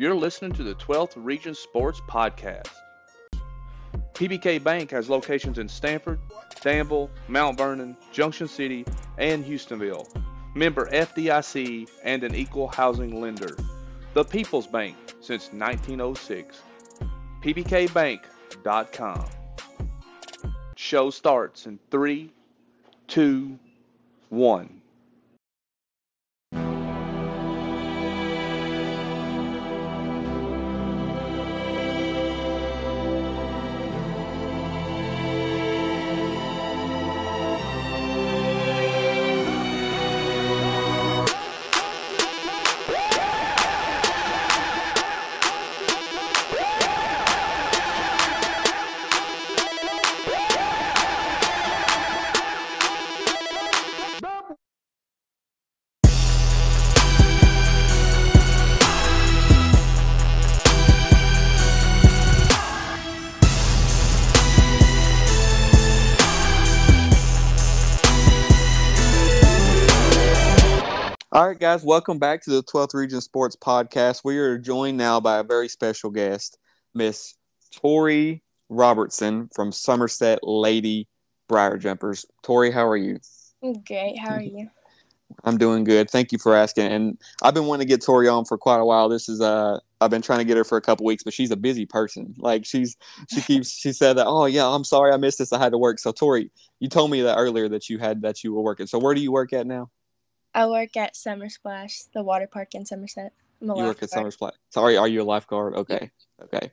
You're listening to the 12th Region Sports Podcast. PBK Bank has locations in Stanford, Danville, Mount Vernon, Junction City, and Hustonville. Member FDIC and an equal housing lender. The People's Bank since 1906. PBKBank.com. Show starts in three, two, one. All right, guys, welcome back to the 12th Region Sports Podcast. We are joined now by a very special guest, Miss Tori Robertson from Somerset Lady Briar Jumpers. Tori, how are you? I'm great. How are you? I'm doing good. Thank you for asking. And I've been wanting to get Tori on for quite a while. This is uh I've been trying to get her for a couple weeks, but she's a busy person. Like she's she keeps she said that, oh yeah, I'm sorry I missed this. I had to work. So Tori, you told me that earlier that you had that you were working. So where do you work at now? I work at Summer Splash, the water park in Somerset. you work at Summer Splash. Sorry, are you a lifeguard? Okay, okay.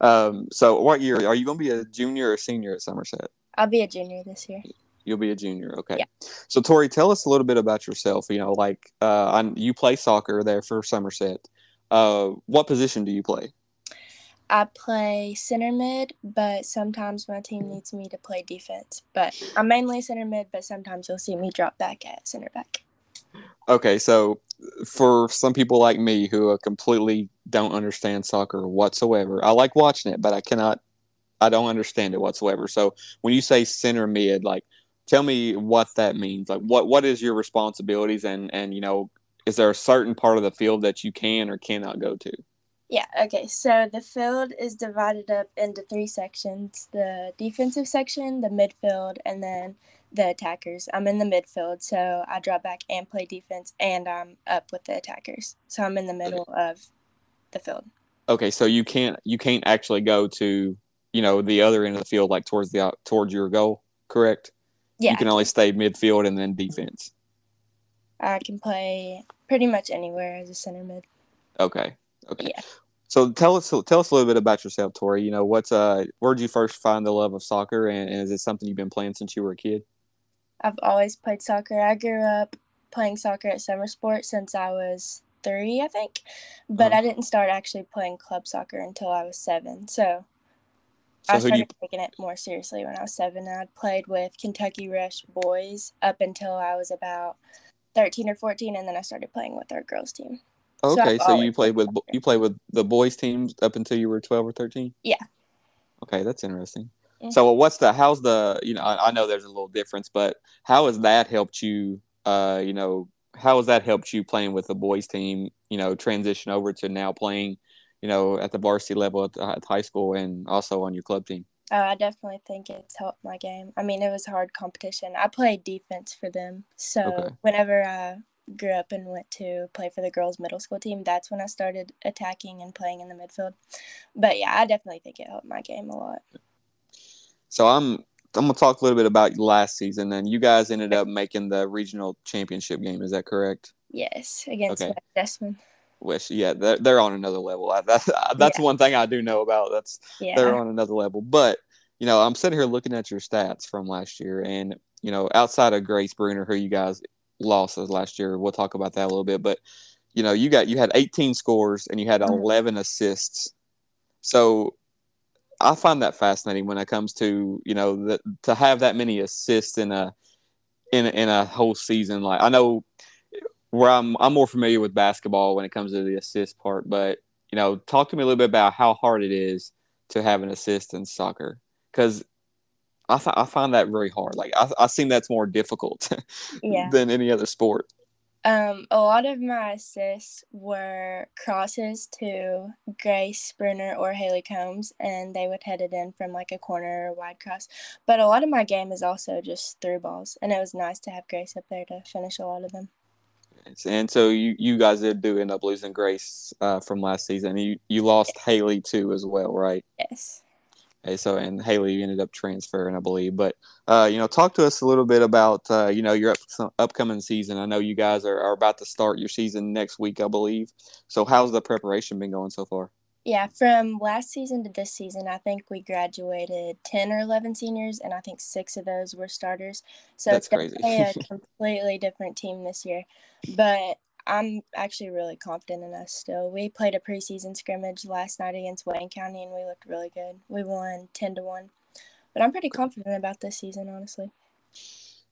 Um, so what year are you going to be a junior or senior at Somerset? I'll be a junior this year. You'll be a junior, okay. Yeah. So Tori, tell us a little bit about yourself. You know, like uh, I, you play soccer there for Somerset. Uh, what position do you play? I play center mid, but sometimes my team needs me to play defense. But I'm mainly center mid, but sometimes you'll see me drop back at center back. Okay, so for some people like me who completely don't understand soccer whatsoever, I like watching it, but I cannot, I don't understand it whatsoever. So when you say center mid, like, tell me what that means. Like, what what is your responsibilities, and and you know, is there a certain part of the field that you can or cannot go to? Yeah, okay. So the field is divided up into three sections the defensive section, the midfield, and then the attackers. I'm in the midfield, so I drop back and play defense, and I'm up with the attackers. So I'm in the middle of the field. Okay, so you can't you can't actually go to you know the other end of the field like towards the towards your goal, correct? Yeah. You can only stay midfield and then defense. I can play pretty much anywhere as a center mid. Okay. Okay. Yeah. So tell us tell us a little bit about yourself, Tori. You know, what's uh where did you first find the love of soccer and, and is it something you've been playing since you were a kid? I've always played soccer. I grew up playing soccer at Summer Sport since I was three, I think. But uh-huh. I didn't start actually playing club soccer until I was seven. So, so I started you... taking it more seriously when I was seven. I played with Kentucky Rush boys up until I was about thirteen or fourteen, and then I started playing with our girls team. Okay, so, so you played with you played with the boys teams up until you were twelve or thirteen. Yeah. Okay, that's interesting. So what's the how's the you know I, I, know there's a little difference, but how has that helped you? Uh, you know, how has that helped you playing with the boys team? You know, transition over to now playing, you know, at the varsity level at, at high school and also on your club team. Oh, I definitely think it's helped my game. I mean, it was hard competition. I played defense for them, so okay. whenever I grew up and went to play for the girls' middle school team, that's when I started attacking and playing in the midfield. But yeah, I definitely think it helped my game a lot. So I'm I'm gonna talk a little bit about last season. And you guys ended up making the regional championship game. Is that correct? Yes, against okay. Desmond. Which yeah, they're, they're on another level. That's that's yeah. one thing I do know about. That's yeah. they're on another level. But you know, I'm sitting here looking at your stats from last year, and you know, outside of Grace Bruner, who you guys lost last year, we'll talk about that a little bit. But you know, you got you had 18 scores and you had mm-hmm. 11 assists. So I find that fascinating when it comes to you know that to have that many assists in a in a, in a whole season. Like I know where I'm I'm more familiar with basketball when it comes to the assist part, but you know, talk to me a little bit about how hard it is to have an assist in soccer because I, th- I find that very hard. Like I, I seem that's more difficult yeah. than any other sport. Um, a lot of my assists were crosses to Grace Bruner or Haley Combs, and they would head it in from like a corner or wide cross. But a lot of my game is also just through balls, and it was nice to have Grace up there to finish a lot of them. And so you, you guys did do end up losing Grace uh, from last season. You you lost Haley too as well, right? Yes. Okay, so and Haley you ended up transferring, I believe. But uh, you know, talk to us a little bit about uh, you know your up, upcoming season. I know you guys are, are about to start your season next week, I believe. So how's the preparation been going so far? Yeah, from last season to this season, I think we graduated ten or eleven seniors, and I think six of those were starters. So That's it's a completely different team this year. But I'm actually really confident in us still. We played a preseason scrimmage last night against Wayne County and we looked really good. We won 10 to 1. But I'm pretty confident about this season, honestly.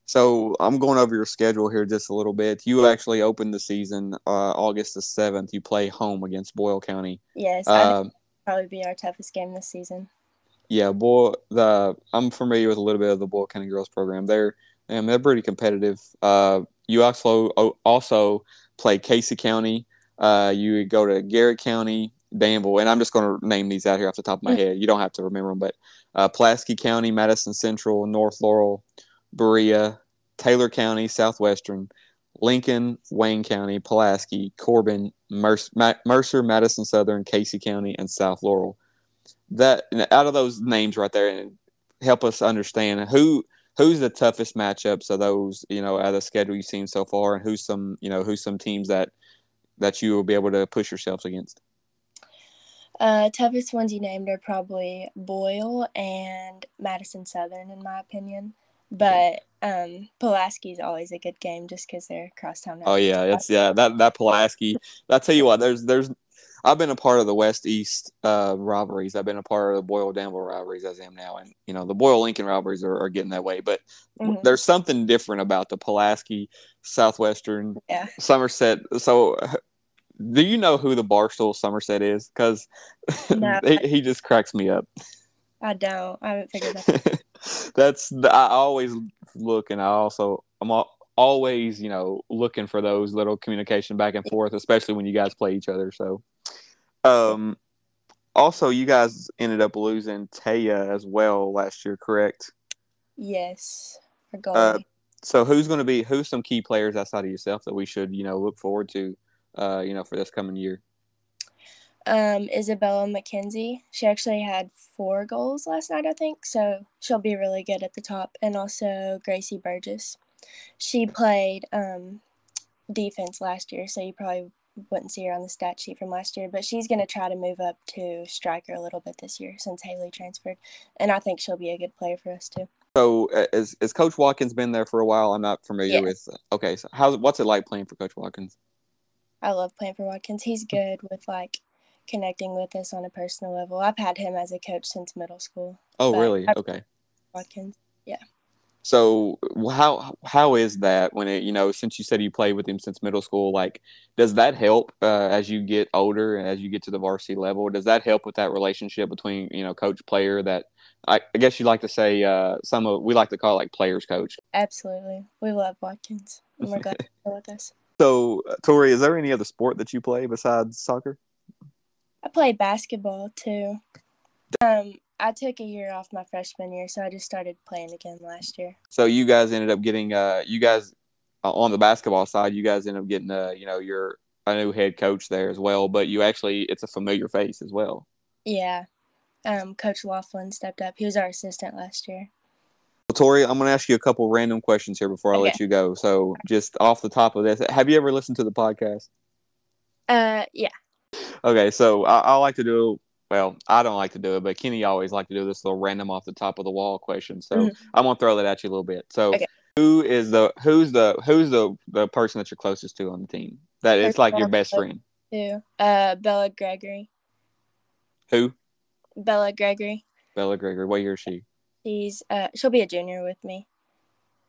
So I'm going over your schedule here just a little bit. You actually opened the season uh, August the 7th. You play home against Boyle County. Yes, uh, probably be our toughest game this season. Yeah, boy, the I'm familiar with a little bit of the Boyle County girls program. They're and they're pretty competitive. Uh, you also also play Casey County. Uh, you would go to Garrard County, Danville, and I'm just going to name these out here off the top of my mm. head. You don't have to remember them, but uh, Pulaski County, Madison Central, North Laurel, Berea, Taylor County, Southwestern, Lincoln, Wayne County, Pulaski, Corbin, Mercer, Mercer, Madison Southern, Casey County, and South Laurel. That out of those names right there, and help us understand who who's the toughest matchups of those you know out of the schedule you've seen so far, and who's some you know who's some teams that that you will be able to push yourselves against? Uh, toughest ones you named are probably Boyle and Madison Southern, in my opinion. But um, Pulaski is always a good game just because they're crosstown. Oh yeah, it's yeah that that Pulaski. I tell you what, there's there's I've been a part of the West East uh, rivalries. I've been a part of the Boyle Danville rivalries as I am now, and you know the Boyle Lincoln rivalries are, are getting that way. But mm-hmm. there's something different about the Pulaski, Southwestern, yeah. Somerset. So, do you know who the Barstool Somerset is? Because no, he, he just cracks me up. I don't. I haven't figured that. That's I always look, and I also I'm all, always you know looking for those little communication back and forth, especially when you guys play each other. So um, also, you guys ended up losing Taya as well last year, correct? Yes, uh, so who's going to be who's some key players outside of yourself that we should you know look forward to, uh, you know, for this coming year? Um, Isabella McKenzie. She actually had four goals last night, I think. So she'll be really good at the top. And also Gracie Burgess. She played um, defense last year, so you probably wouldn't see her on the stat sheet from last year, but she's going to try to move up to striker a little bit this year since Haley transferred, and I think she'll be a good player for us too. So, uh, is, is Coach Watkins been there for a while? I'm not familiar yeah. with. Okay, so how's what's it like playing for Coach Watkins? I love playing for Watkins. He's good with like connecting with us on a personal level. I've had him as a coach since middle school. Oh, really? Okay. Watkins, yeah. So how how is that when it you know since you said you played with him since middle school like does that help uh, as you get older and as you get to the varsity level? Does that help with that relationship between you know coach player that I, I guess you like to say uh, some of we like to call it like players coach? Absolutely. We love Watkins and we're glad to be with us. So uh, Tori is there any other sport that you play besides soccer? I play basketball too. Um I took a year off my freshman year, so I just started playing again last year. So you guys ended up getting uh you guys uh, on the basketball side, you guys ended up getting uh you know your a new head coach there as well, but you actually it's a familiar face as well. Yeah. Um, coach Laughlin stepped up. He was our assistant last year. Well, Tori, I'm going to ask you a couple random questions here before I okay. let you go. So, just off the top of this, have you ever listened to the podcast? Uh, yeah. Okay, so I, I like to do well, I don't like to do it, but Kenny always like to do this little random off the top of the wall question. So mm-hmm. I'm gonna throw that at you a little bit. So okay. who is the who's the who's the the person that you're closest to on the team? That is like your best friend. Who? Uh, Bella Gregory. Who? Bella Gregory. Bella Gregory. What year is she? She's uh she'll be a junior with me.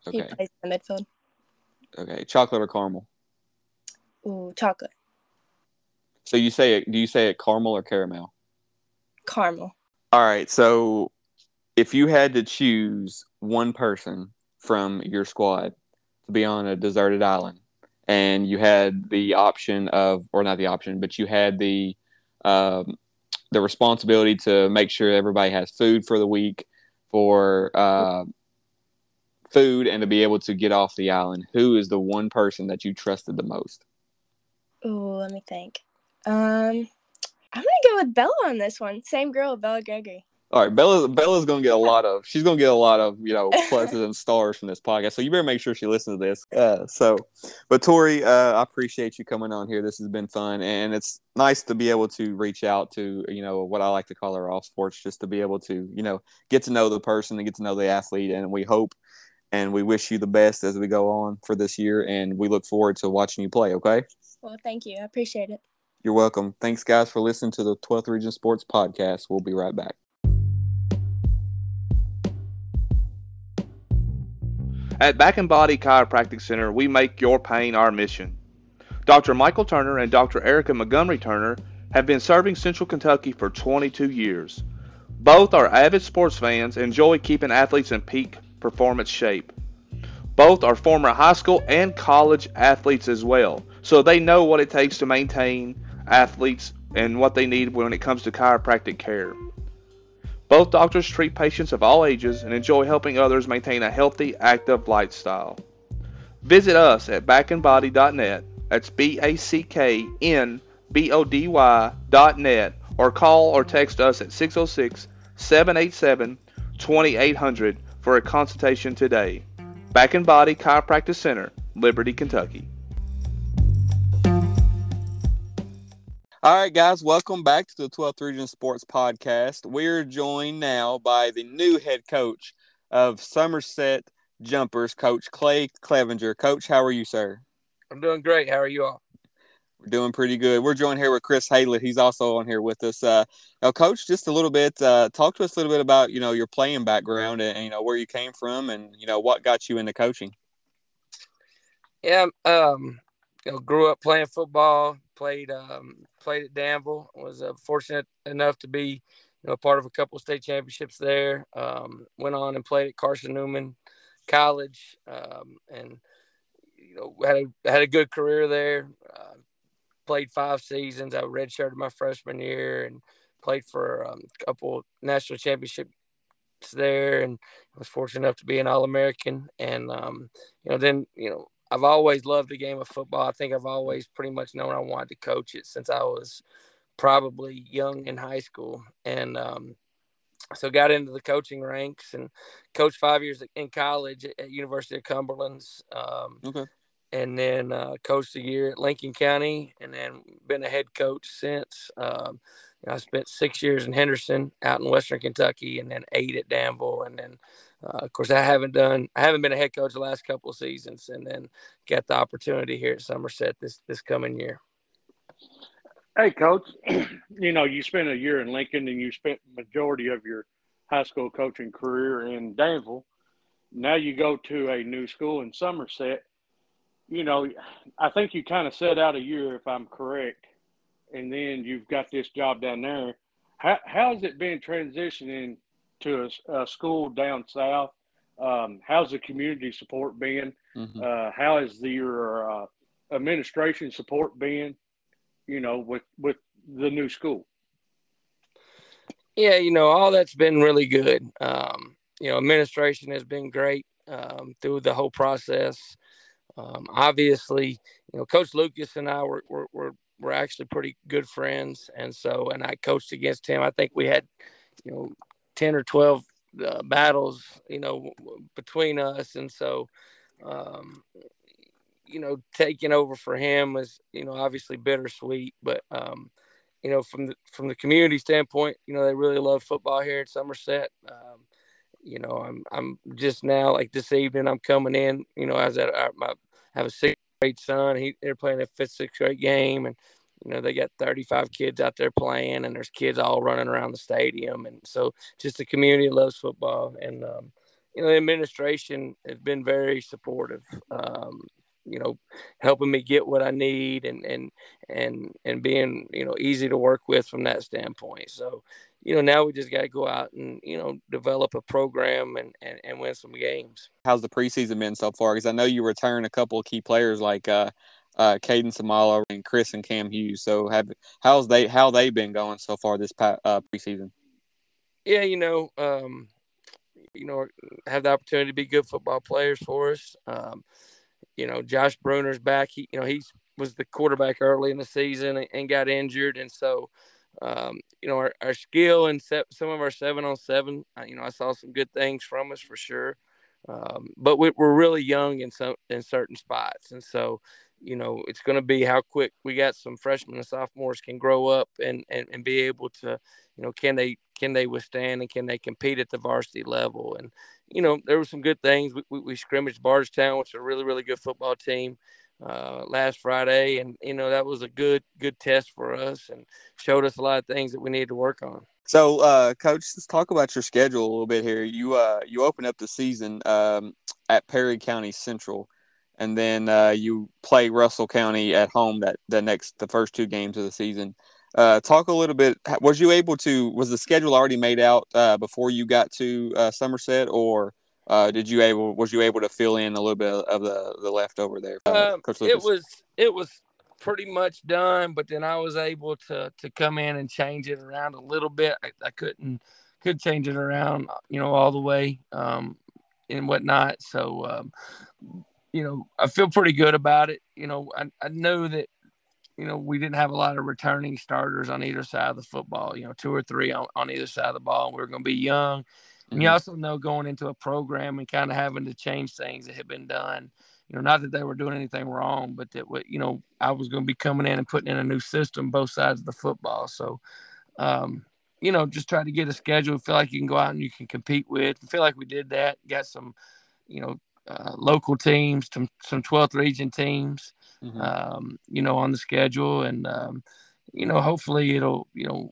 Okay. Plays in the midfield. Okay, chocolate or caramel? Ooh, chocolate. So you say it? Do you say it caramel or caramel? Caramel. All right. So if you had to choose one person from your squad to be on a deserted island, and you had the option of, or not the option, but you had the um, the responsibility to make sure everybody has food for the week, for uh, food, and to be able to get off the island. Who is the one person that you trusted the most? Oh, let me think. Um, I'm gonna go with Bella on this one. Same girl, Bella Gregory. All right, Bella. Bella's gonna get a lot of. She's gonna get a lot of you know pluses and stars from this podcast. So you better make sure she listens to this. Uh, so, but Tori, uh, I appreciate you coming on here. This has been fun, and it's nice to be able to reach out to you know what I like to call our off sports, just to be able to you know get to know the person and get to know the athlete. And we hope and we wish you the best as we go on for this year. And we look forward to watching you play. Okay. Well, thank you. I appreciate it. You're welcome. Thanks, guys, for listening to the 12th Region Sports Podcast. We'll be right back. At Back and Body Chiropractic Center, we make your pain our mission. Dr. Michael Turner and Dr. Erica Montgomery Turner have been serving Central Kentucky for 22 years. Both are avid sports fans and enjoy keeping athletes in peak performance shape. Both are former high school and college athletes as well, so they know what it takes to maintain athletes and what they need when it comes to chiropractic care. Both doctors treat patients of all ages and enjoy helping others maintain a healthy, active lifestyle. Visit us at backandbody.net. That's B A C K N B O D Y.net or call or text us at 606 787 2800 for a consultation today. Back and Body Chiropractic Center, Liberty, Kentucky. All right, guys, welcome back to the 12th Region Sports Podcast. We're joined now by the new head coach of Somerset Jumpers, Coach Clay Clevenger. Coach, how are you, sir? I'm doing great. How are you all? We're doing pretty good. We're joined here with Chris Haylett. He's also on here with us. Uh, now, Coach, just a little bit. Uh, talk to us a little bit about you know your playing background and, and you know where you came from and you know what got you into coaching. Yeah, um, you know, grew up playing football. Played um, played at Danville. Was uh, fortunate enough to be, you know, part of a couple of state championships there. Um, went on and played at Carson Newman College, um, and you know had a had a good career there. Uh, played five seasons. I redshirted my freshman year and played for um, a couple national championships there, and was fortunate enough to be an All American. And um, you know, then you know I've always loved the game of football. I think I've always pretty much known I wanted to coach it since I was probably young in high school. And um, so got into the coaching ranks and coached five years in college at, University of Cumberland's. Um, okay. And then uh, coached a year at Lincoln County, and then been a head coach since. Um, I spent six years in Henderson, out in Western Kentucky, and then eight at Danville, and then uh, of course, I haven't done, I haven't been a head coach the last couple of seasons, and then got the opportunity here at Somerset this this coming year. Hey, coach, you know you spent a year in Lincoln, and you spent majority of your high school coaching career in Danville. Now you go to a new school in Somerset. You know, I think you kind of set out a year, if I'm correct, and then you've got this job down there. How, how has it been transitioning to a, a school down south. Um, how's the community support been? Mm-hmm. Uh, how has the, your uh, administration support been? You know, with with the new school. Yeah, you know, all that's been really good. Um, you know, administration has been great um, through the whole process. Um, obviously, you know, Coach Lucas and I were, were, were, were actually pretty good friends. And so, and I coached against him. I think we had, you know, 10 or 12 uh, battles, you know, between us. And so, um, you know, taking over for him was, you know, obviously bittersweet, but, um, you know, from the, from the community standpoint, you know, they really love football here at Somerset. Um, you know, I'm, I'm just now like this evening, I'm coming in, you know, as at my, I have a sixth grade son, he, they're playing a fifth, sixth grade game and, you know they got 35 kids out there playing and there's kids all running around the stadium and so just the community loves football and um, you know the administration has been very supportive um, you know helping me get what i need and and and and being you know easy to work with from that standpoint. So you know now we just got to go out and you know develop a program and, and and win some games. How's the preseason been so far? Because i know you return a couple of key players like uh uh, Caden Samala and Chris and Cam Hughes. So have how's they how they been going so far this uh, preseason? Yeah, you know, um, you know, have the opportunity to be good football players for us. Um, you know, Josh Bruner's back. He, you know, he was the quarterback early in the season and, got injured, and so um, you know, our, our skill and se- some of our seven on seven, you know, I saw some good things from us for sure. Um, but we, are really young in some in certain spots, and so you know it's going to be how quick we got some freshmen and sophomores can grow up and, and and be able to, you know, can they can they withstand and can they compete at the varsity level? And you know there were some good things. We, we, we scrimmaged Bardstown, which is a really really good football team uh, last Friday, and you know that was a good good test for us and showed us a lot of things that we needed to work on. So, uh, coach, let's talk about your schedule a little bit here. You uh, you open up the season um, at Perry County Central, and then uh, you play Russell County at home that the next the first two games of the season. Uh, talk a little bit. Was you able to? Was the schedule already made out uh, before you got to uh, Somerset, or uh, did you able was you able to fill in a little bit of the the leftover there? Uh, it was it was pretty much done, but then I was able to to come in and change it around a little bit. I, I couldn't could change it around, you know, all the way um, and whatnot. So, um, you know, I feel pretty good about it. You know, I, I know that you know, we didn't have a lot of returning starters on either side of the football, you know, two or three on, on either side of the ball. And we are going to be young and you mm-hmm. also know going into a program and kind of having to change things that had been done. You know, not that they were doing anything wrong, but that what you know, I was going to be coming in and putting in a new system, both sides of the football. So, um, you know, just try to get a schedule. Feel like you can go out and you can compete with. feel like we did that. Got some, you know, uh, local teams, some some 12th region teams, mm-hmm. um, you know, on the schedule, and um, you know, hopefully it'll, you know,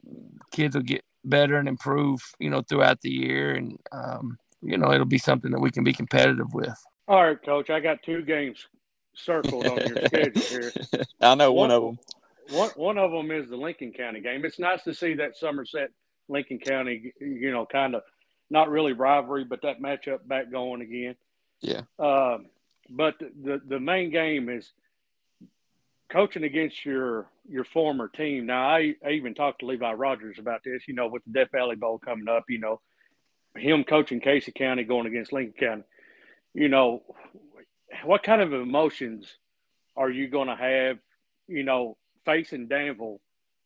kids will get better and improve, you know, throughout the year. And, um, you know, it'll be something that we can be competitive with. All right, coach. I got two games circled on your schedule here. I know one, one, of them. One, one of them is the Lincoln County game. It's nice to see that Somerset Lincoln County, you know, kind of not really rivalry, but that matchup back going again. Yeah. Um, but the the main game is coaching against your your former team. Now, I, I even talked to Levi Rogers about this. You know, with the Death Valley Bowl coming up, you know, him coaching Casey County going against Lincoln County. You know, what kind of emotions are you going to have? You know, facing Danville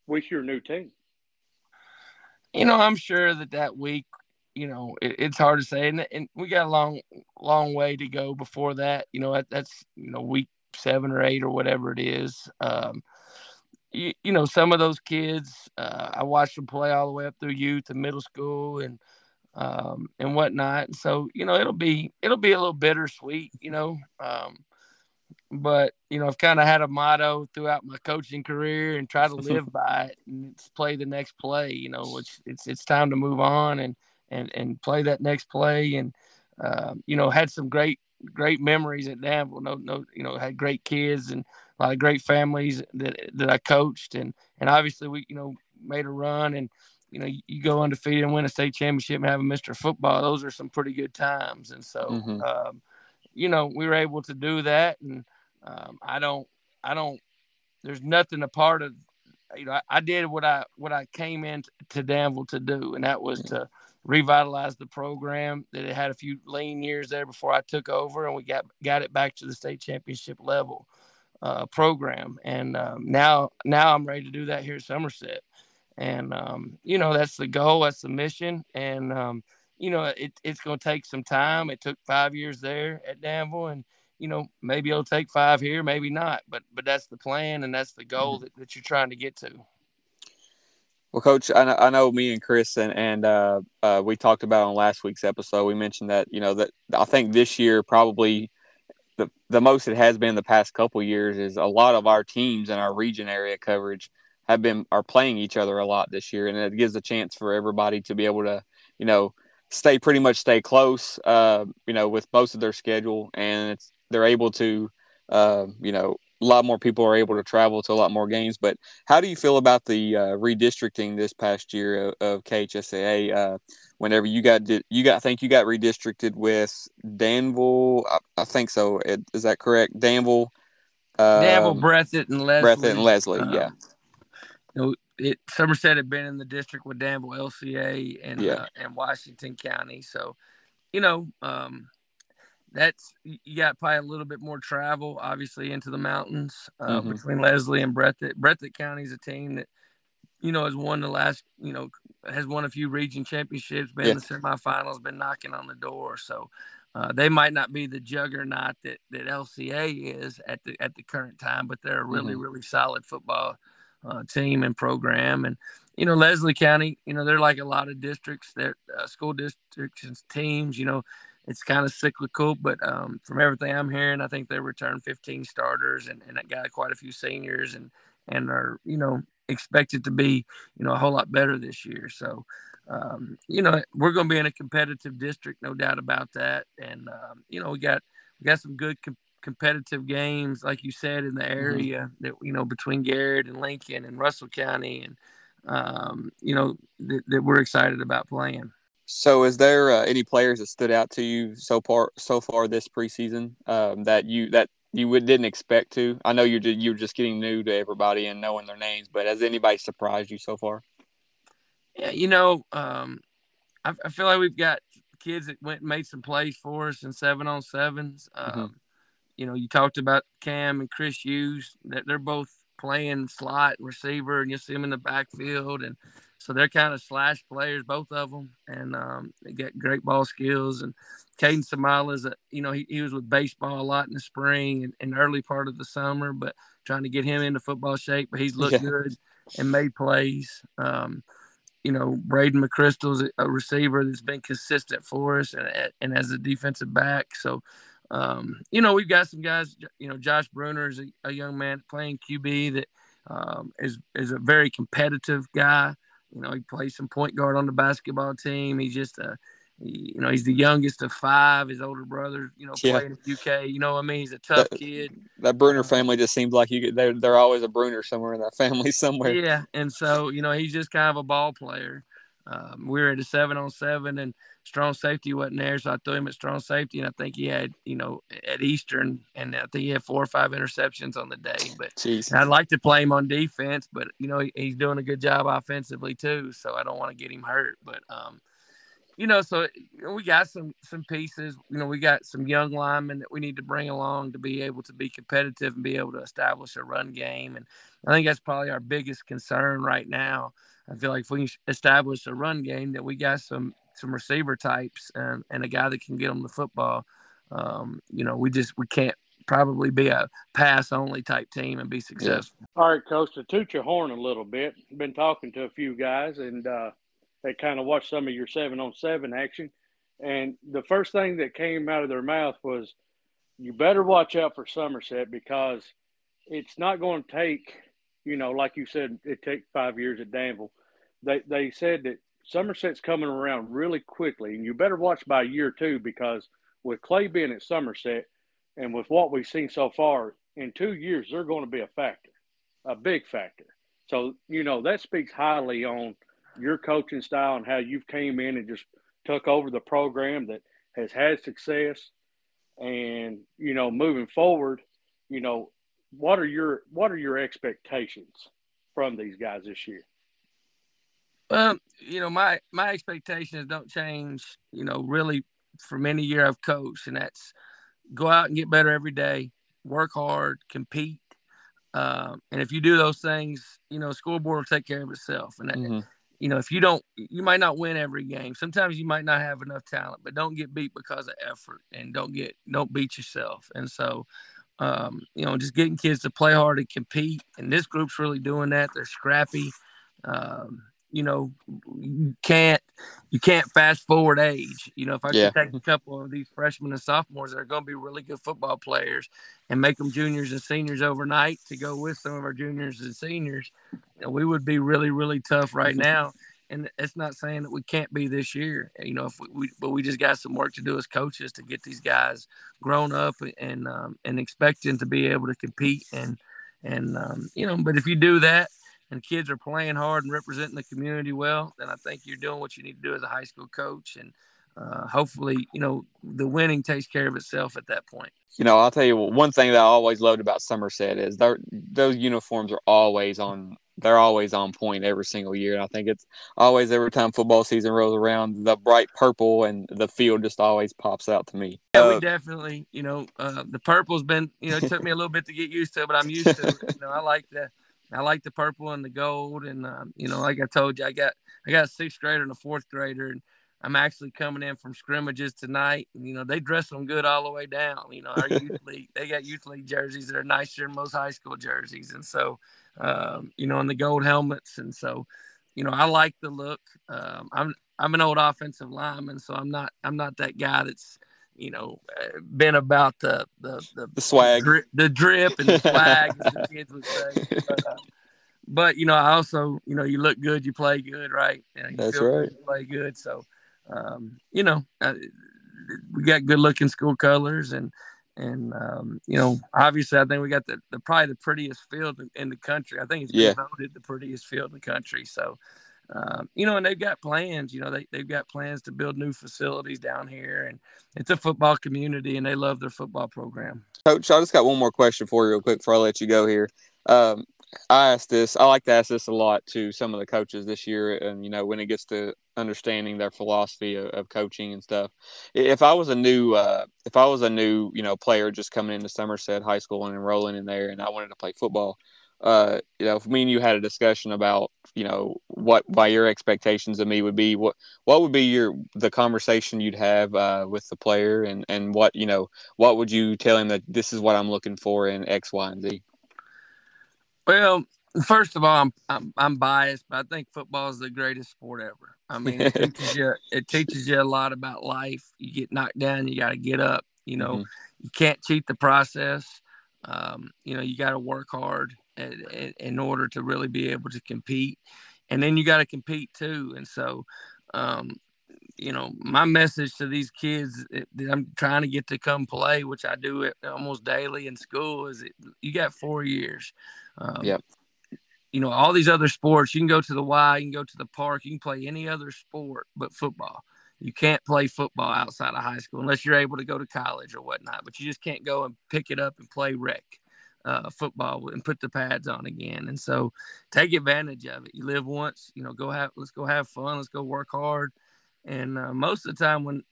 with your new team. You know, I'm sure that that week, you know, it, it's hard to say, and, and we got a long, long way to go before that. You know, that, that's you know week seven or eight or whatever it is. Um, you, you know, some of those kids, uh, I watched them play all the way up through youth and middle school and um, and whatnot. So you know, it'll be it'll be a little bittersweet, you know. Um, but you know, I've kind of had a motto throughout my coaching career and try to live by it. And it's play the next play. You know, which it's it's time to move on and and and play that next play. And um, you know, had some great great memories at Danville. No, no, you know, had great kids and a lot of great families that that I coached, and and obviously we, you know, made a run, and you know, you go undefeated and win a state championship and have a Mr. Football. Those are some pretty good times, and so, mm-hmm. um, you know, we were able to do that, and um, I don't, I don't. There's nothing a part of, you know, I, I did what I what I came in to Danville to do, and that was to revitalized the program. That it had a few lean years there before I took over, and we got got it back to the state championship level uh, program. And um, now now I'm ready to do that here at Somerset. And um, you know that's the goal, that's the mission, and um, you know it, it's going to take some time. It took five years there at Danville, and you know maybe it'll take five here, maybe not. But but that's the plan, and that's the goal mm-hmm. that, that you're trying to get to. Well, Coach, I know, I know me and Chris and, and uh, uh, we talked about on last week's episode. We mentioned that you know that I think this year probably the the most it has been the past couple years is a lot of our teams in our region area coverage have been are playing each other a lot this year, and it gives a chance for everybody to be able to you know stay pretty much stay close, uh, you know, with most of their schedule, and it's they're able to uh, you know a lot more people are able to travel to a lot more games. But how do you feel about the uh, redistricting this past year of, of KHSAA? Uh, whenever you got you got I think you got redistricted with Danville, I, I think so. Is that correct? Danville, Um, Danville, Breathitt, and Leslie. Breathitt and Leslie, um, yeah. You know, it Somerset had been in the district with Danville LCA and yeah. uh, and Washington County, so you know, um, that's you got probably a little bit more travel, obviously, into the mountains uh, mm-hmm. between Leslie and Breathitt. Breathitt County is a team that you know has won the last, you know, has won a few region championships, been yeah. in the semifinals, been knocking on the door. So uh, they might not be the juggernaut that that LCA is at the at the current time, but they're a really mm-hmm. really solid football uh, team and program. And you know, Leslie County, you know, they're like a lot of districts, they're uh, school districts and teams. You know, it's kind of cyclical, but um, from everything I'm hearing, I think they returned 15 starters and, and got quite a few seniors and and are you know expected to be you know a whole lot better this year. So um, you know we're going to be in a competitive district, no doubt about that. And um, you know we got we got some good com- competitive games, like you said, in the mm-hmm. area mm-hmm. that you know between Garrard and Lincoln and Russell County, and um, you know th- that we're excited about playing. So, is there uh, any players that stood out to you so far so far this preseason um, that you that you would, didn't expect to? I know you're just, you're just getting new to everybody and knowing their names, but has anybody surprised you so far? Yeah, you know, um, I, I, feel like we've got kids that went and made some plays for us in seven on sevens. Mm-hmm. Um, mm-hmm. You know, you talked about Cam and Chris Hughes that they're both playing slot receiver, and you see them in the backfield and so they're kind of slash players, both of them, and um, they get great ball skills. And Caden Samala is a, you know, he, he was with baseball a lot in the spring and, and early part of the summer, but trying to get him into football shape. But he's looked yeah. good and made plays. Um, you know, Braden McChrystal's a receiver that's been consistent for us and, and as a defensive back. So, um, you know, we've got some guys, you know, Josh Bruner is a, a young man playing QB that um, is is a very competitive guy. You know, he plays some point guard on the basketball team. He's just a, he, you know, he's the youngest of five. His older brother, you know, yeah. playing in the UK. You know what I mean? He's a tough that, kid. That Bruner family just seems like you. They're they're always a Bruner somewhere in that family somewhere. Yeah, and so you know, he's just kind of a ball player. Um, we were at a seven on seven, and strong safety wasn't there, so I threw him at strong safety, and I think he had, you know, at Eastern, and I think he had four or five interceptions on the day. But I'd like to play him on defense, but you know, he, he's doing a good job offensively too, so I don't want to get him hurt. But um, you know, so we got some some pieces. You know, we got some young linemen that we need to bring along to be able to be competitive and be able to establish a run game, and I think that's probably our biggest concern right now. I feel like if we establish a run game, that we got some some receiver types and, and a guy that can get them the football. Um, you know, we just we can't probably be a pass only type team and be successful. Yeah. All right, coach, to toot your horn a little bit. Been talking to a few guys and uh, they kind of watched some of your seven on seven action. And the first thing that came out of their mouth was, "You better watch out for Somerset because it's not going to take." you know, like you said, it takes five years at Danville. They they said that Somerset's coming around really quickly, and you better watch by year two because with Clay being at Somerset, and with what we've seen so far, in two years they're going to be a factor, a big factor. So you know that speaks highly on your coaching style and how you've came in and just took over the program that has had success, and you know moving forward, you know what are your what are your expectations from these guys this year? Well, you know, my my expectations don't change, you know, really from any year I've coached, and that's go out and get better every day, work hard, compete, um, and if you do those things, you know, scoreboard will take care of itself. And mm-hmm. you know, if you don't, you might not win every game. Sometimes you might not have enough talent, but don't get beat because of effort, and don't get don't beat yourself. And so, um, you know, just getting kids to play hard and compete. And this group's really doing that. They're scrappy. Um, you know, you can't you can't fast forward age. You know, if I yeah. could take a couple of these freshmen and sophomores that are going to be really good football players and make them juniors and seniors overnight to go with some of our juniors and seniors, you know, we would be really really tough right now and it's not saying that we can't be this year. You know, if we, we, but we just got some work to do as coaches to get these guys grown up and um, and expecting to be able to compete and and um, you know. But if you do that and kids are playing hard and representing the community well, then I think you're doing what you need to do as a high school coach. And uh, hopefully, you know, the winning takes care of itself at that point. You know, I'll tell you one thing that I always loved about Somerset is those uniforms are always on. They're always on point every single year. And I think it's always every time football season rolls around, the bright purple and the field just always pops out to me. Yeah, uh, we definitely, you know, uh, the purple's been, you know, it took me a little bit to get used to, but I'm used to it. You know, I like the, I like the purple and the gold, and um, you know, like I told you, I got, I got a sixth grader and a fourth grader, and I'm actually coming in from scrimmages tonight. And, you know, they dress them good all the way down. You know, our youth league, they got youth league jerseys that are nicer than most high school jerseys. And so, um, you know, and the gold helmets. And so, you know, I like the look. Um, I'm, I'm an old offensive lineman, so I'm not, I'm not that guy that's, you know, uh, been about the, the, the, the swag, the drip, the drip and the swag, as the kids would say. But, uh, but you know, I also, you know, you look good, you play good, right? You know, you That's right. Good, play good. So, um, you know, uh, we got good looking school colors and, and um, you know, obviously, I think we got the, the probably the prettiest field in, in the country. I think it's been yeah. voted the prettiest field in the country. So, um, you know, and they've got plans. You know, they they've got plans to build new facilities down here, and it's a football community, and they love their football program. Coach, I just got one more question for you, real quick, before I let you go here. Um, I ask this. I like to ask this a lot to some of the coaches this year, and you know when it gets to understanding their philosophy of, of coaching and stuff. If I was a new, uh, if I was a new, you know, player just coming into Somerset High School and enrolling in there, and I wanted to play football, uh, you know, if me and you had a discussion about, you know, what by your expectations of me would be, what what would be your the conversation you'd have uh, with the player, and and what you know, what would you tell him that this is what I'm looking for in X, Y, and Z. Well, first of all, I'm, I'm, I'm biased, but I think football is the greatest sport ever. I mean, it teaches you it teaches you a lot about life. You get knocked down, you got to get up. You know, mm-hmm. you can't cheat the process. Um, you know, you got to work hard in, in, order to really be able to compete, and then you got to compete too. And so, um, you know, my message to these kids that I'm trying to get to come play, which I do it almost daily in school, is that you got four years. Um, yep. You know, all these other sports, you can go to the Y, you can go to the park, you can play any other sport but football. You can't play football outside of high school unless you're able to go to college or whatnot, but you just can't go and pick it up and play rec. Uh, football and put the pads on again. And so take advantage of it. You live once, you know, go have, let's go have fun. Let's go work hard. And uh, most of the time when,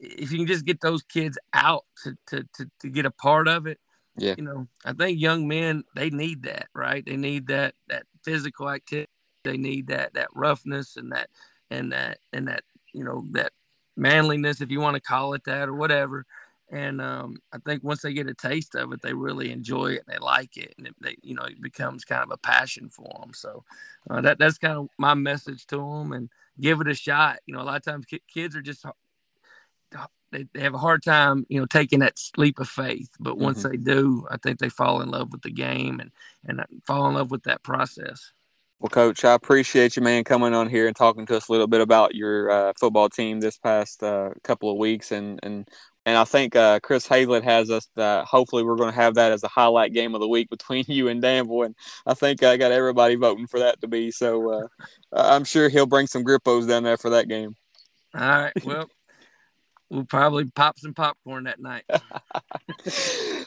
if you can just get those kids out to, to, to, to get a part of it, yeah. You know, I think young men they need that, right? They need that that physical activity. They need that that roughness and that and that and that you know that manliness, if you want to call it that or whatever. And um, I think once they get a taste of it, they really enjoy it and they like it, and it, they, you know, it becomes kind of a passion for them. So uh, that that's kind of my message to them, and give it a shot. You know, a lot of times kids are just they, they have a hard time, you know, taking that leap of faith. But once mm-hmm. they do, I think they fall in love with the game and and fall in love with that process. Well, Coach, I appreciate you, man, coming on here and talking to us a little bit about your uh, football team this past uh, couple of weeks, and and and I think uh, Chris Hazlett has us. That hopefully, we're going to have that as a highlight game of the week between you and Danville, and I think I got everybody voting for that to be. So uh, I'm sure he'll bring some grippos down there for that game. All right. Well, we'll probably pop some popcorn that night.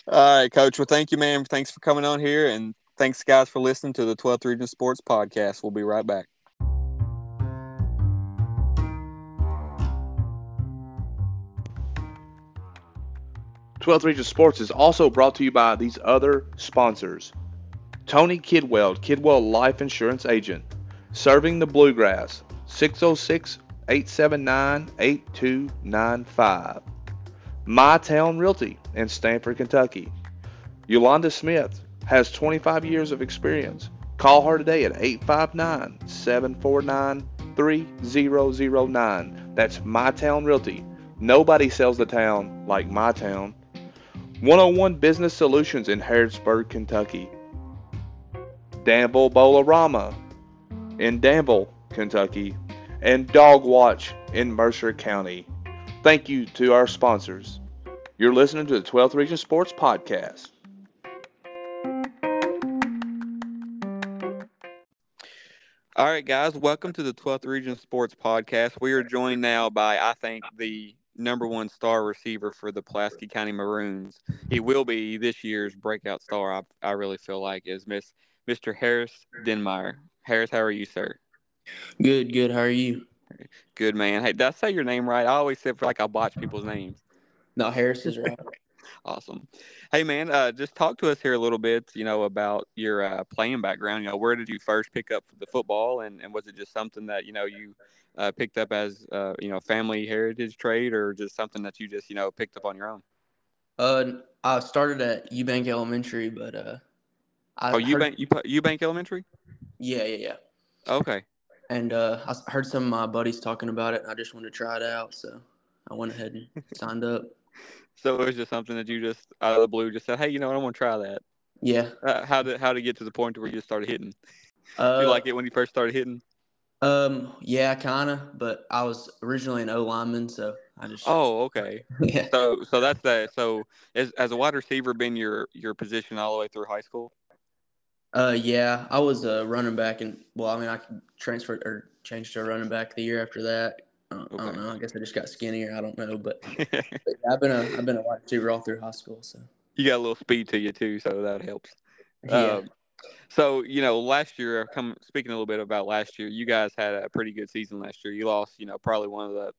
All right, Coach. Well, thank you, man. Thanks for coming on here, and thanks, guys, for listening to the 12th Region Sports Podcast. We'll be right back. Twelfth Region Sports is also brought to you by these other sponsors: Tony Kidwell, Kidwell Life Insurance Agent, serving the Bluegrass, 606 879 8295. My Town Realty in Stanford, Kentucky. Yolanda Smith has 25 years of experience. Call her today at 859 749 3009. That's My Town Realty. Nobody sells the town like My Town. 101 Business Solutions in Harrodsburg, Kentucky. Danville Bolarama in Danville, Kentucky and Dog Watch in Mercer County. Thank you to our sponsors. You're listening to the 12th Region Sports Podcast. All right, guys, welcome to the 12th Region Sports Podcast. We are joined now by, I think, the number one star receiver for the Pulaski County Maroons. He will be this year's breakout star. I, I really feel like is Miss Mr. Harris Denmeyer. Harris, how are you, sir? Good, good. How are you? Good, man. Hey, did I say your name right? I always say like I botch people's names. No, Harris is right. Awesome. Hey, man, uh, just talk to us here a little bit. You know about your uh, playing background. You know, where did you first pick up the football, and, and was it just something that you know you uh, picked up as uh, you know family heritage trade, or just something that you just you know picked up on your own? Uh, I started at Eubank Elementary, but uh, I oh, Eubank, you Eubank Elementary? Yeah, yeah, yeah. Okay. And uh, I heard some of my buddies talking about it, and I just wanted to try it out, so I went ahead and signed up. So it was just something that you just out of the blue just said, "Hey, you know what? I want to try that." Yeah. Uh, how did how did get to the point where you just started hitting? Uh, you like it when you first started hitting? Um, yeah, kind of. But I was originally an O lineman, so I just. Oh, okay. yeah. So so that's that. So as as a wide receiver, been your your position all the way through high school? Uh, yeah, I was a running back, and well, I mean, I transferred or changed to a running back the year after that. Uh, okay. I don't know. I guess I just got skinnier. I don't know, but, but yeah, I've been a I've been a wide receiver all through high school. So you got a little speed to you too, so that helps. Yeah. Um, so you know, last year, come speaking a little bit about last year, you guys had a pretty good season last year. You lost, you know, probably one of the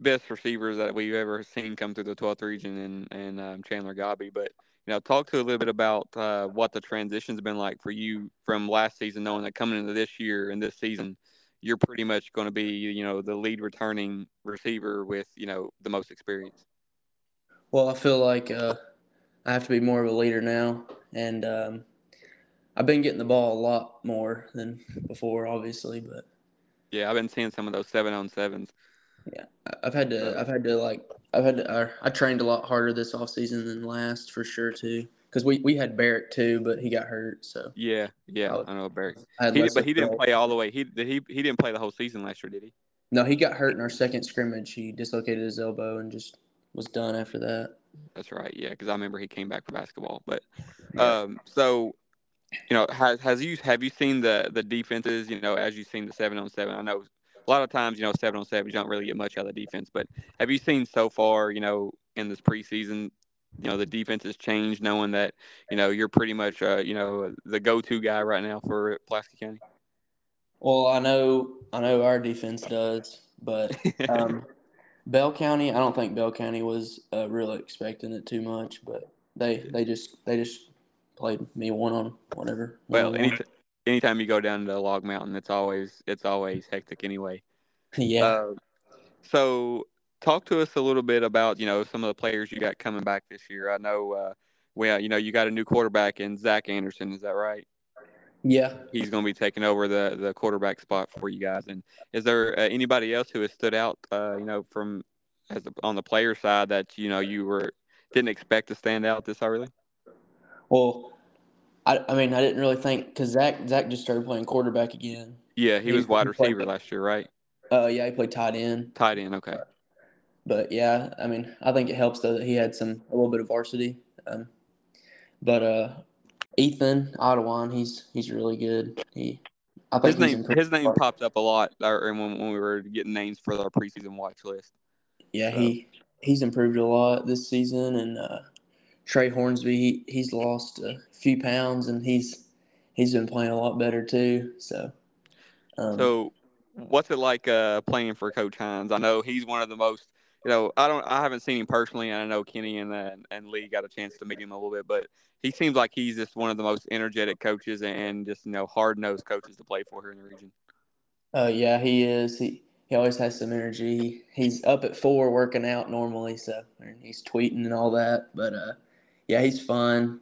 best receivers that we've ever seen come through the 12th region, and and um, Chandler Gobby, but you know, talk to a little bit about uh, what the transition's been like for you from last season, knowing that coming into this year and this season, you're pretty much going to be, you know, the lead returning receiver with, you know, the most experience. Well, I feel like uh, I have to be more of a leader now, and um, I've been getting the ball a lot more than before, obviously, but yeah, I've been seeing some of those seven on sevens. Yeah, I've had to, I've had to like I've had to, I trained a lot harder this off season than last for sure too. Because we, we had Barrett too, but he got hurt. So yeah, yeah, I, I know Barrett. I he but he didn't play all the way. He did he he didn't play the whole season last year, did he? No, he got hurt in our second scrimmage. He dislocated his elbow and just was done after that. That's right. Yeah, because I remember he came back for basketball. But um, so you know, has has you have you seen the the defenses? You know, as you've seen the seven on seven. I know a lot of times, you know, seven on seven, you don't really get much out of the defense. But have you seen so far, you know, in this preseason, you know, the defense has changed, knowing that, you know, you're pretty much, uh, you know, the go-to guy right now for Pulaski County? Well, I know, I know our defense does, but um, Bell County, I don't think Bell County was uh, really expecting it too much, but they they just they just played me one on whatever. Well, any, anytime you go down to Log Mountain, it's always it's always hectic anyway. Yeah. Uh, so talk to us a little bit about you know some of the players you got coming back this year. I know, uh, well, you know, you got a new quarterback in Zach Anderson. Is that right? Yeah. He's going to be taking over the the quarterback spot for you guys. And is there uh, anybody else who has stood out? Uh, you know, from as on the player side that you know you were didn't expect to stand out this early. Well, I, I mean, I didn't really think because Zach Zach just started playing quarterback again. Yeah, he, he was wide receiver played, last year, right? Uh, yeah, he played tight end. Tight end, okay. But yeah, I mean, I think it helps though that he had some a little bit of varsity. Um, but uh, Ethan Ottawa, he's he's really good. He, I think his name his name popped up a lot when when we were getting names for our preseason watch list. Yeah, so. he he's improved a lot this season, and uh, Trey Hornsby, he, he's lost a few pounds and he's he's been playing a lot better too. So, um, so what's it like uh, playing for Coach Hines? I know he's one of the most. You know, I don't. I haven't seen him personally, and I know Kenny and uh, and Lee got a chance to meet him a little bit, but he seems like he's just one of the most energetic coaches and just you know hard nosed coaches to play for here in the region. Uh, yeah, he is. He he always has some energy. He's up at four working out normally, so he's tweeting and all that. But uh, yeah, he's fun,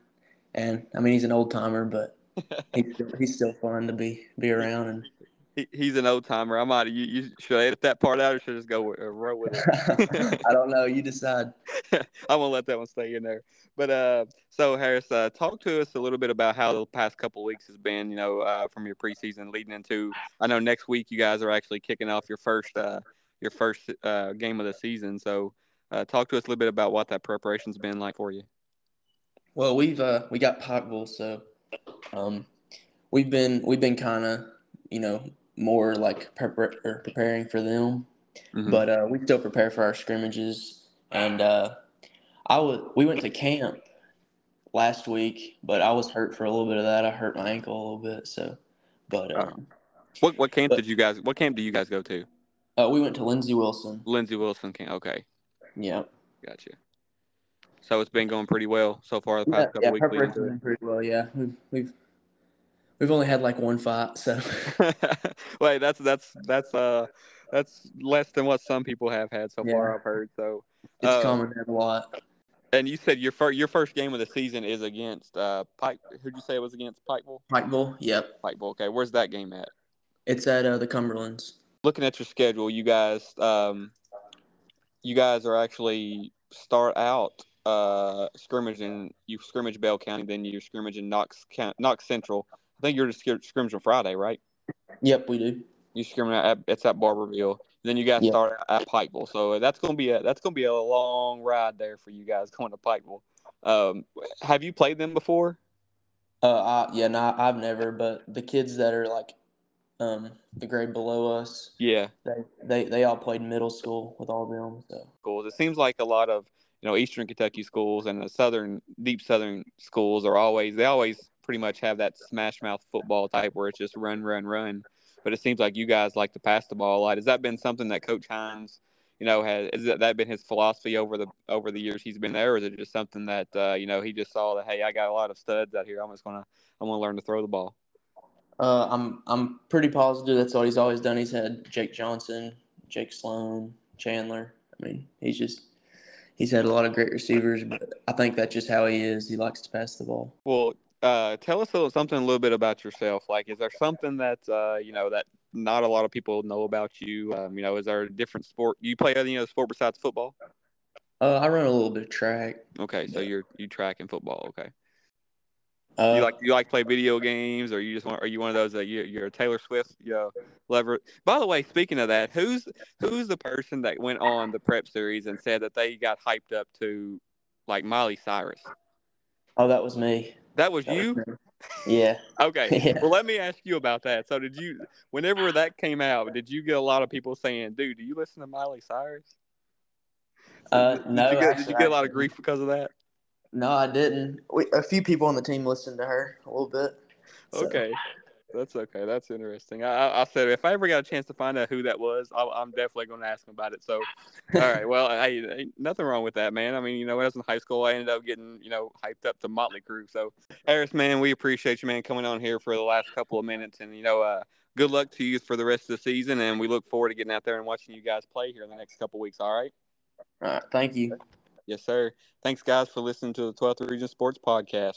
and I mean he's an old timer, but he's still, he's still fun to be be around and. He, he's an old timer. I might you, you should I edit that part out or should I just go with, uh, roll with it? I don't know. You decide. I'm gonna let that one stay in there. But uh, so Harris, uh, talk to us a little bit about how the past couple weeks has been. You know, uh, from your preseason leading into. I know next week you guys are actually kicking off your first uh, your first uh, game of the season. So, uh, talk to us a little bit about what that preparation's been like for you. Well, we've uh, we got Pikeville, so um, we've been we've been kind of you know, more like prepar- preparing for them. Mm-hmm. But uh, we still prepare for our scrimmages, and uh, I was we went to camp last week, but I was hurt for a little bit of that. I hurt my ankle a little bit, so. But oh. um, what what camp but, did you guys? What camp do you guys go to? Uh, we went to Lindsey Wilson. Lindsey Wilson camp. Okay. Yeah. Gotcha. So it's been going pretty well so far the past yeah, couple yeah, weeks. Preparation's pretty well. Yeah, we've we've we've only had like one fight, so. Wait, that's that's that's uh that's less than what some people have had so yeah. far. I've heard so. It's uh, common a lot. And you said your first your first game of the season is against uh Pike. Who'd you say it was against Pikeville? Pikeville. Yep. Pikeville. Okay, where's that game at? It's at uh, the Cumberlands. Looking at your schedule, you guys, um, you guys are actually start out uh scrimmaging. You scrimmage Bell County, then you scrimmage in Knox Knox Central. I think you're just scrimmage on Friday, right? Yep, we do. You scrimmage at it's at Barbourville. Then you guys yep. start at Pikeville. So that's gonna be a that's gonna be a long ride there for you guys going to Pikeville. Um, have you played them before? Uh, I, yeah, no, I've never. But the kids that are like, um, the grade below us, yeah, they they, they all played middle school with all of them. So schools. It seems like a lot of you know Eastern Kentucky schools and the southern deep southern schools are always they always pretty much have that smash mouth football type where it's just run, run, run but it seems like you guys like to pass the ball a lot. Has that been something that Coach Hines, you know, has is that, that been his philosophy over the over the years he's been there, or is it just something that uh, you know he just saw that hey, I got a lot of studs out here. I'm just gonna I'm gonna learn to throw the ball. Uh, I'm I'm pretty positive that's what he's always done. He's had Jake Johnson, Jake Sloan, Chandler. I mean, he's just he's had a lot of great receivers, but I think that's just how he is. He likes to pass the ball. Well, uh, tell us a little, something a little bit about yourself. Like, is there something that uh, you know that not a lot of people know about you? Um, you know, is there a different sport you play? Any other sport besides football? Uh, I run a little bit of track. Okay, so you're you track and football. Okay. Uh, you like you like play video games, or you just want? Are you one of those that you, you're a Taylor Swift? You know, lever. By the way, speaking of that, who's who's the person that went on the prep series and said that they got hyped up to like Miley Cyrus? Oh, that was me. That was you? Yeah. okay. Yeah. Well, let me ask you about that. So, did you, whenever that came out, did you get a lot of people saying, dude, do you listen to Miley Cyrus? Uh, no. Did you, get, did you get a lot of grief because of that? No, I didn't. We, a few people on the team listened to her a little bit. So. Okay. That's okay. That's interesting. I, I said if I ever got a chance to find out who that was, I, am definitely going to ask him about it. So, all right. Well, hey, nothing wrong with that, man. I mean, you know, when I was in high school, I ended up getting, you know, hyped up to Motley Crue. So, Harris, man, we appreciate you, man, coming on here for the last couple of minutes, and you know, uh, good luck to you for the rest of the season, and we look forward to getting out there and watching you guys play here in the next couple weeks. All right. All right. Thank you. Yes, sir. Thanks, guys, for listening to the 12th Region Sports Podcast.